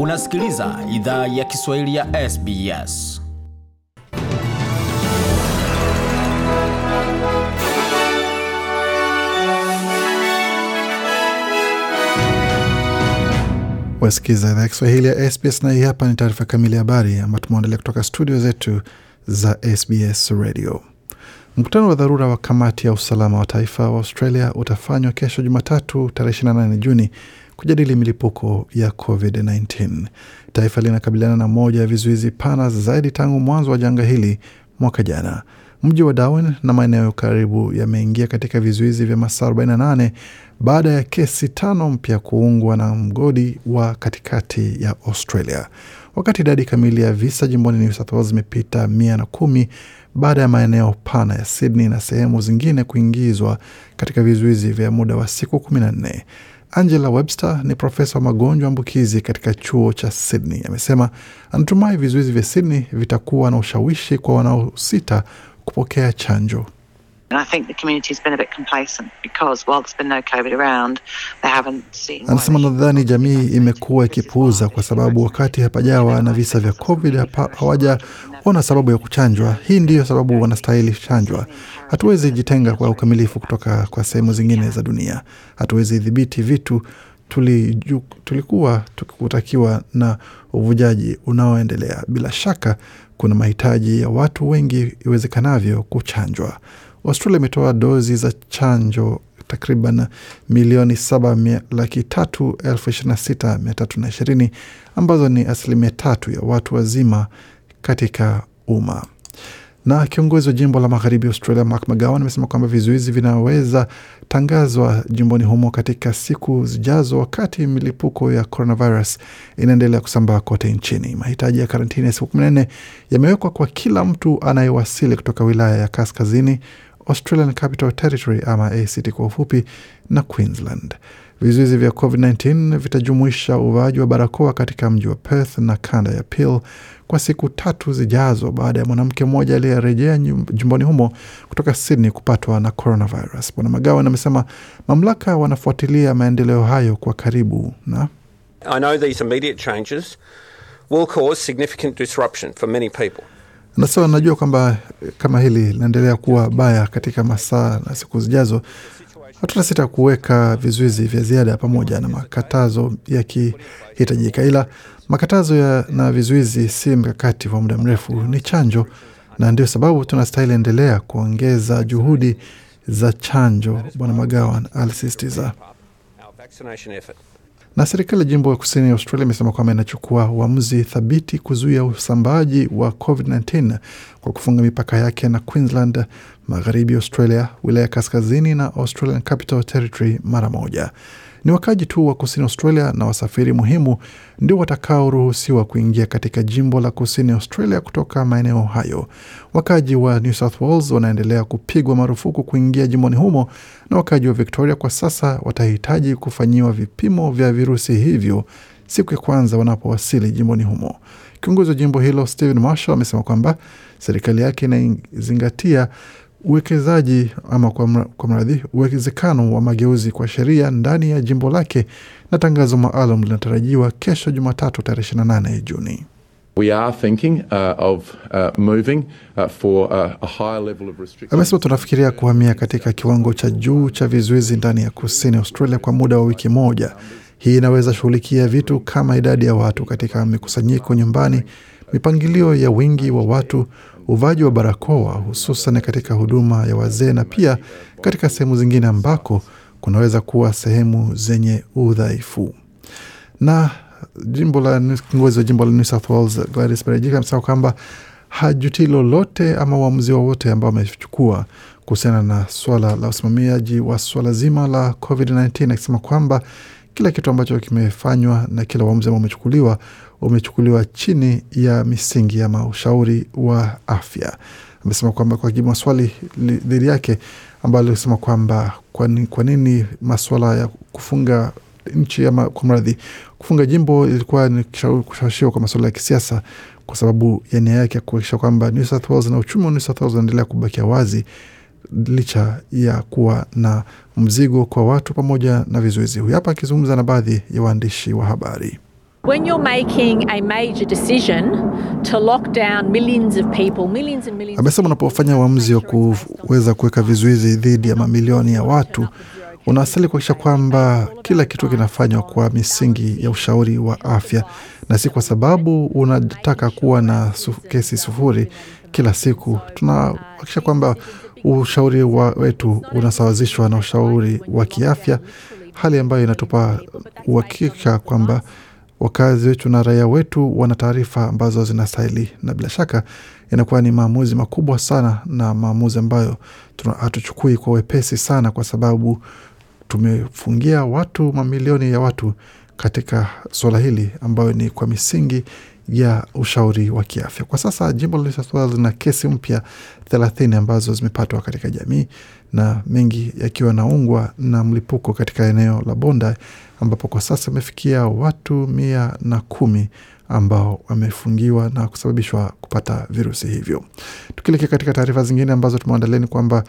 Unasikiliza idhaa ya Kiswahili ya SBS. Wasikiliza idhaa ya Kiswahili ya SBS na hii hapa ni taarifa kamili ya habari ambayo tumeandalia kutoka studio zetu za SBS Radio. Mkutano wa dharura wa kamati ya usalama wa taifa wa Australia utafanywa kesho Jumatatu tarehe 28 Juni kujadili milipuko ya COVID-19. Taifa linakabiliana na moja ya vizuizi pana zaidi tangu mwanzo wa janga hili mwaka jana. Mji wa Darwin na maeneo karibu yameingia katika vizuizi vya masaa 48 baada ya kesi tano mpya kuungwa na mgodi wa katikati ya Australia, wakati idadi kamili ya visa jimboni New South Wales imepita mia na kumi baada ya maeneo pana ya Sydney na sehemu zingine kuingizwa katika vizuizi vya muda wa siku kumi na nne. Angela Webster ni profesa wa magonjwa ambukizi katika chuo cha Sydney. Amesema anatumai vizuizi vya Sydney vitakuwa na ushawishi kwa wanaosita kupokea chanjo. Anasema nadhani jamii imekuwa ikipuuza kwa sababu wakati hapajawa na visa vya COVID hawajaona sababu ya kuchanjwa. Hii ndiyo sababu wanastahili chanjwa. Hatuwezi jitenga kwa ukamilifu kutoka kwa sehemu zingine za dunia. Hatuwezi dhibiti vitu tuliju, tulikuwa tukutakiwa na uvujaji unaoendelea. Bila shaka kuna mahitaji ya watu wengi iwezekanavyo kuchanjwa. Australia imetoa dozi za chanjo takriban milioni saba laki tatu elfu ishirini na sita mia tatu na ishirini ambazo ni asilimia tatu ya watu wazima katika umma. Na kiongozi wa jimbo la magharibi Australia Mark McGowan amesema kwamba vizuizi vinaweza tangazwa jimboni humo katika siku zijazo, wakati milipuko ya coronavirus inaendelea kusambaa kote nchini. Mahitaji ya karantini ya siku kumi na nne yamewekwa kwa kila mtu anayewasili kutoka wilaya ya kaskazini Australian Capital Territory ama ACT kwa ufupi, na Queensland. Vizuizi vya COVID-19 vitajumuisha uvaaji wa barakoa katika mji wa Perth na kanda ya Peel kwa siku tatu zijazo baada ya mwanamke mmoja aliyerejea jumbani humo kutoka Sydney kupatwa na coronavirus. Bwana Magawan amesema mamlaka wanafuatilia maendeleo hayo kwa karibu na I know these immediate changes will cause significant disruption for many people. Nasema najua kwamba kama hili linaendelea kuwa baya katika masaa na siku zijazo, hatuna sita kuweka vizuizi vya ziada pamoja na makatazo yakihitajika, ila makatazo ya na vizuizi si mkakati wa muda mrefu, ni chanjo, na ndio sababu tunastahili endelea kuongeza juhudi za chanjo, Bwana Magawan alisisitiza na serikali ya jimbo ya kusini ya Australia imesema kwamba inachukua uamuzi thabiti kuzuia usambaaji wa COVID-19 kwa kufunga mipaka yake na Queensland, magharibi Australia, wilaya kaskazini na Australian Capital Territory mara moja. Ni wakaji tu wa kusini Australia na wasafiri muhimu ndio watakaoruhusiwa kuingia katika jimbo la kusini Australia kutoka maeneo hayo. Wakaji wa New South Wales wanaendelea kupigwa marufuku kuingia jimboni humo, na wakaji wa Victoria kwa sasa watahitaji kufanyiwa vipimo vya virusi hivyo siku ya kwanza wanapowasili jimboni humo. Kiongozi wa jimbo hilo Stephen Marshall amesema kwamba serikali yake inazingatia uwekezaji ama kwa mradhi uwezekano wa mageuzi kwa sheria ndani ya jimbo lake, na tangazo maalum linatarajiwa kesho Jumatatu tarehe 28 Juni. Amesema tunafikiria kuhamia katika kiwango cha juu cha vizuizi ndani ya kusini Australia kwa muda wa wiki moja. Hii inaweza shughulikia vitu kama idadi ya watu katika mikusanyiko nyumbani, mipangilio ya wingi wa watu uvaaji wa barakoa hususan katika huduma ya wazee na pia katika sehemu zingine ambako kunaweza kuwa sehemu zenye udhaifu. Na jimbo la kiongozi wa jimbo la New South Wales Gladys Berejiklian amesema kwamba hajuti lolote ama uamuzi wowote ambao amechukua kuhusiana na swala la usimamiaji wa swala zima la COVID-19 akisema kwamba kila kitu ambacho kimefanywa na kila uamuzi ambao umechukuliwa umechukuliwa chini ya misingi ama ushauri wa afya. Amesema kwamba kwa jibu maswali dhidi yake ambayo alisema kwamba kwa nini maswala ya kufunga nchi ama kwa mradhi kufunga jimbo ilikuwa ni kushawishiwa kwa masuala ya kisiasa, kwa sababu ya nia yake ya kuhakikisha kwamba New South Wales na uchumi wa New South Wales unaendelea kubakia wazi licha ya kuwa na mzigo kwa watu pamoja na vizuizi. Huyu hapa akizungumza na baadhi ya waandishi wa habari. When you're making a major decision to lock down millions of people, millions and millions Amesema unapofanya uamuzi wa kuweza kuweka vizuizi dhidi ya mamilioni ya watu unastahili kuakisha kwamba kila kitu kinafanywa kwa misingi ya ushauri wa afya na si kwa sababu unataka kuwa na kesi sufuri kila siku. Tunahakikisha kwamba ushauri wa wetu unasawazishwa na ushauri wa kiafya, hali ambayo inatupa uhakika kwamba wakazi wetu na raia wetu wana taarifa ambazo zinastahili, na bila shaka inakuwa ni maamuzi makubwa sana na maamuzi ambayo hatuchukui kwa wepesi sana, kwa sababu tumefungia watu mamilioni ya watu katika suala hili ambayo ni kwa misingi ya ushauri wa kiafya. Kwa sasa jimbo la Wales lina kesi mpya thelathini ambazo zimepatwa katika jamii na mengi yakiwa naungwa na mlipuko katika eneo la Bonda ambapo kwa sasa imefikia watu mia na kumi ambao wamefungiwa na kusababishwa kupata virusi hivyo. Tukielekea katika taarifa zingine ambazo tumeandalia ni kwamba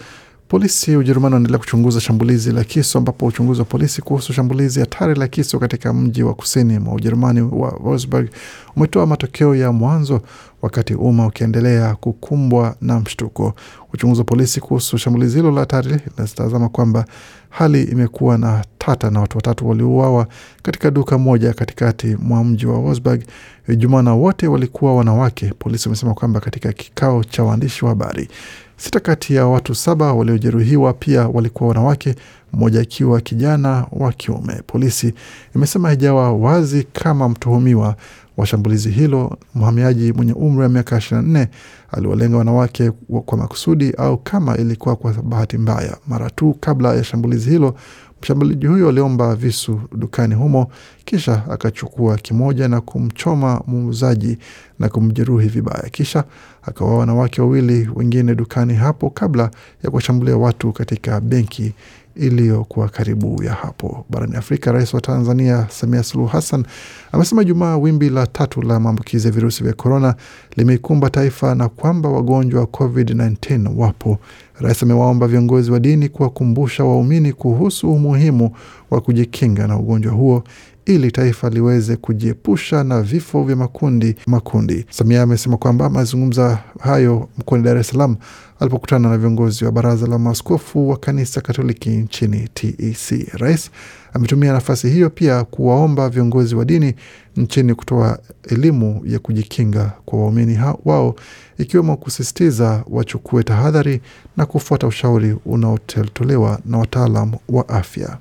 Polisi Ujerumani wanaendelea kuchunguza shambulizi la kisu ambapo uchunguzi wa polisi kuhusu shambulizi hatari la kisu katika mji wa kusini mwa Ujerumani wa Wolfsburg umetoa matokeo ya mwanzo, wakati umma ukiendelea kukumbwa na mshtuko. Uchunguzi wa polisi kuhusu shambulizi hilo la hatari linatazama kwamba hali imekuwa na tata na watu watatu waliuawa katika duka moja katikati mwa mji wa Wolfsburg Ijumaa na wote walikuwa wanawake. Polisi wamesema kwamba katika kikao cha waandishi wa habari Sita kati ya watu saba waliojeruhiwa pia walikuwa wanawake, mmoja akiwa kijana wa kiume. Polisi imesema haijawa wazi kama mtuhumiwa wa shambulizi hilo, mhamiaji mwenye umri wa miaka 24, aliwalenga wanawake kwa makusudi au kama ilikuwa kwa bahati mbaya. Mara tu kabla ya shambulizi hilo, mshambuliaji huyo aliomba visu dukani humo, kisha akachukua kimoja na kumchoma muuzaji na kumjeruhi vibaya, kisha akawaua wanawake wawili wengine dukani hapo kabla ya kuwashambulia watu katika benki iliyokuwa karibu ya hapo. Barani Afrika, rais wa Tanzania Samia Suluhu Hassan amesema Jumaa wimbi la tatu la maambukizi ya virusi vya korona limeikumba taifa na kwamba wagonjwa wa COVID-19 wapo. Rais amewaomba viongozi wa dini kuwakumbusha waumini kuhusu umuhimu wa kujikinga na ugonjwa huo ili taifa liweze kujiepusha na vifo vya makundi makundi. Samia amesema kwamba amezungumza hayo mkoani Dar es Salaam alipokutana na viongozi wa baraza la maaskofu wa kanisa Katoliki nchini TEC. Rais ametumia nafasi hiyo pia kuwaomba viongozi wa dini nchini kutoa elimu ya kujikinga kwa waumini wao, ikiwemo kusisitiza wachukue tahadhari na kufuata ushauri unaotolewa na wataalam wa afya.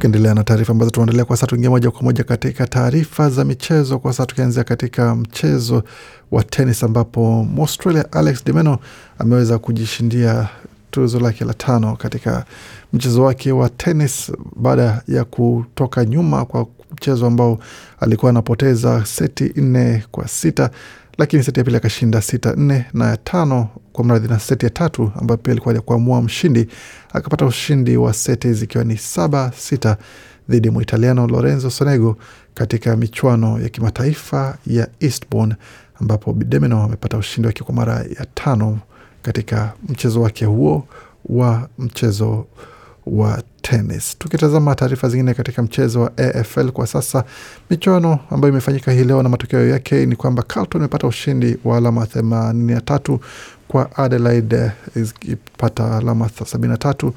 Tukiendelea na taarifa ambazo tunaendelea kwa sasa, tuingia moja kwa moja katika taarifa za michezo kwa sasa, tukianzia katika mchezo wa tenis ambapo Mwaustralia Alex de Minaur ameweza kujishindia tuzo lake la tano katika mchezo wake wa tenis baada ya kutoka nyuma kwa mchezo ambao alikuwa anapoteza seti nne kwa sita lakini seti ya pili akashinda sita nne na ya tano kwa mradhi na seti ya tatu ambayo pia ilikuwa ya kuamua mshindi akapata ushindi wa seti zikiwa ni saba sita dhidi ya Muitaliano Lorenzo Sonego katika michuano ya kimataifa ya Eastbourne ambapo Bidemino amepata ushindi wake kwa mara ya tano katika mchezo wake huo wa mchezo wa tenis. Tukitazama taarifa zingine katika mchezo wa AFL kwa sasa, michuano ambayo imefanyika hii leo na matokeo yake ni kwamba Carlton imepata ushindi wa alama themanini na tatu kwa Adelaide ikipata alama sabini na tatu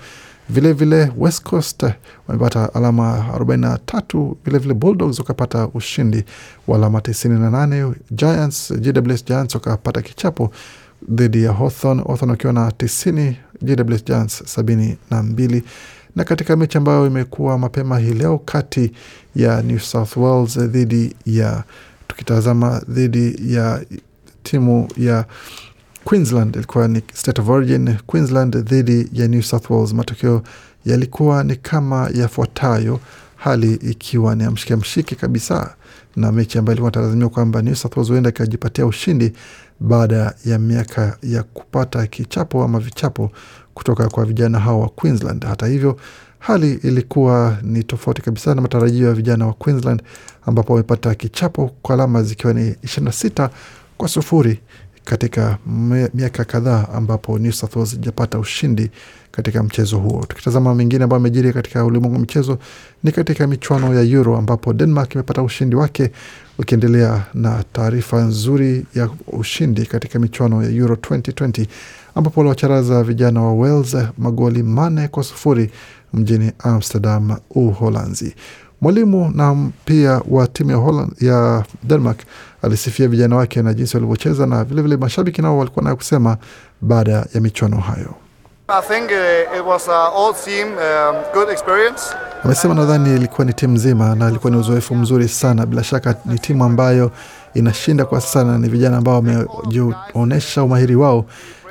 West Coast wamepata alama 43. Vilevile Bulldogs wakapata ushindi wa alama 98. Giants, GWS Giants wakapata kichapo dhidi ya Hawthorn, Hawthorn wakiwa na 90, GWS Giants sabini na mbili. Na katika mechi ambayo imekuwa mapema hii leo kati ya New South Wales dhidi ya tukitazama dhidi ya timu ya Queensland ilikuwa ni State of Origin, Queensland dhidi ya New South Wales. Matokeo yalikuwa ni kama yafuatayo, hali ikiwa ni amshike mshike kabisa, na mechi ambayo ilikuwa natazamiwa kwamba New South Wales huenda ikajipatia ushindi baada ya miaka ya kupata kichapo ama vichapo kutoka kwa vijana hao wa Queensland. Hata hivyo hali ilikuwa ni tofauti kabisa na matarajio ya vijana wa Queensland ambapo wamepata kichapo kwa alama zikiwa ni 26 kwa sufuri katika miaka kadhaa ambapo New South Wales ijapata ushindi katika mchezo huo. Tukitazama mengine ambayo amejiri katika ulimwengu wa michezo ni katika michuano ya Euro ambapo Denmark imepata ushindi wake, ukiendelea na taarifa nzuri ya ushindi katika michuano ya Euro 2020 ambapo waliwacharaza vijana wa Wales magoli manne kwa sufuri mjini Amsterdam, Uholanzi. Mwalimu na pia wa timu ya, Holland, ya Denmark alisifia vijana wake na jinsi walivyocheza na vilevile mashabiki nao walikuwa nayo kusema baada ya michuano hayo. Amesema nadhani ilikuwa ni timu nzima na ilikuwa ni uzoefu mzuri sana. Bila shaka ni timu ambayo inashinda kwa sasa na ni vijana ambao wamejionyesha umahiri wao,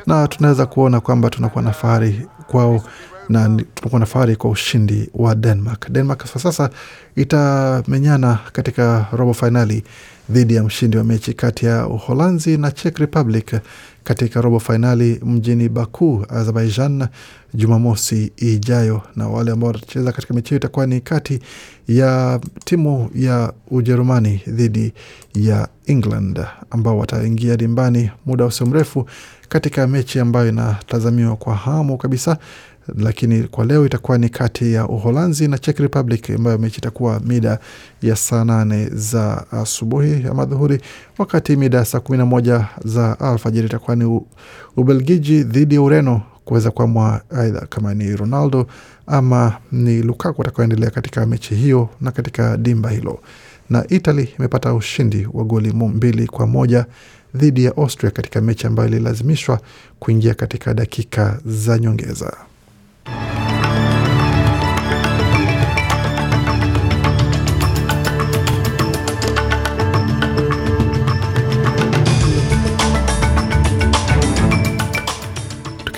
na tunaweza kuona kwamba tunakuwa na fahari kwao na tunakuwa na fahari kwa ushindi wa Denmark. Denmark kwa sasa itamenyana katika robo fainali dhidi ya mshindi wa mechi kati ya Uholanzi na Czech Republic katika robo fainali mjini Baku, Azerbaijan, Jumamosi ijayo. Na wale ambao watacheza katika mechi hiyo itakuwa ni kati ya timu ya Ujerumani dhidi ya England ambao wataingia dimbani muda usio mrefu katika mechi ambayo inatazamiwa kwa hamu kabisa lakini kwa leo itakuwa ni kati ya Uholanzi na Czech Republic ambayo mechi itakuwa mida ya saa nane za asubuhi ama dhuhuri, wakati mida ya saa kumi na moja za alfajiri itakuwa ni Ubelgiji dhidi ya Ureno kuweza kuamua aidha kama ni Ronaldo ama ni Lukaku atakaoendelea katika mechi hiyo na katika dimba hilo. Na Italy imepata ushindi wa goli mbili kwa moja dhidi ya Austria katika mechi ambayo ililazimishwa kuingia katika dakika za nyongeza.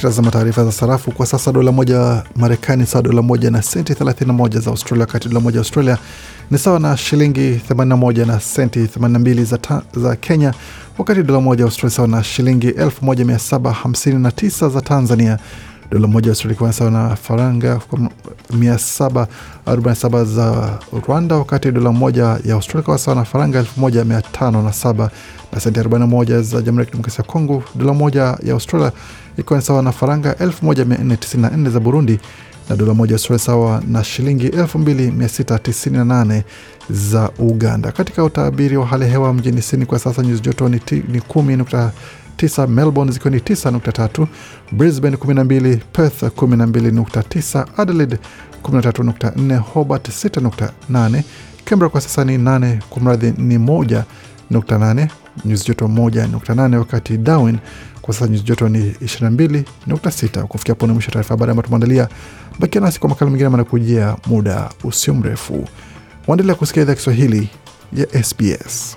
Tukitazama taarifa za sarafu kwa sasa, dola moja Marekani sawa dola moja na senti 31 za Australia, wakati dola moja Australia ni sawa na shilingi 81 na senti 82 za, za Kenya, wakati dola moja Australia sawa na shilingi 1759 za Tanzania. Dola moja ya Australia kwa sawa na faranga 747 za Rwanda, wakati dola moja ya Australia kwa sawa na faranga 1507 na senti 41 za Jamhuri ya Kidemokrasia ya Kongo. Dola moja ya Australia ikiwa sawa na faranga 1494 za Burundi na dola moja ya Australia sawa na shilingi 2698 za Uganda. Katika utabiri wa hali ya hewa mjini Sydney kwa sasa nyuzi joto ni 10 9, Melbourne zikiwa ni 9.3, Brisbane 12, Perth 12.9, Adelaide 13.4, Hobart 6.8, Canberra kwa sasa ni 8, kumradhi ni 1.8, nyuzi joto 1.8, wakati Darwin kwa sasa nyuzi joto ni 22.6. Kufikia hapo ni mwisho taarifa habari ambayo tumeandalia. Bakia nasi kwa makala mengine manakujia muda usio mrefu. Waendelea kusikia idhaa Kiswahili ya SBS.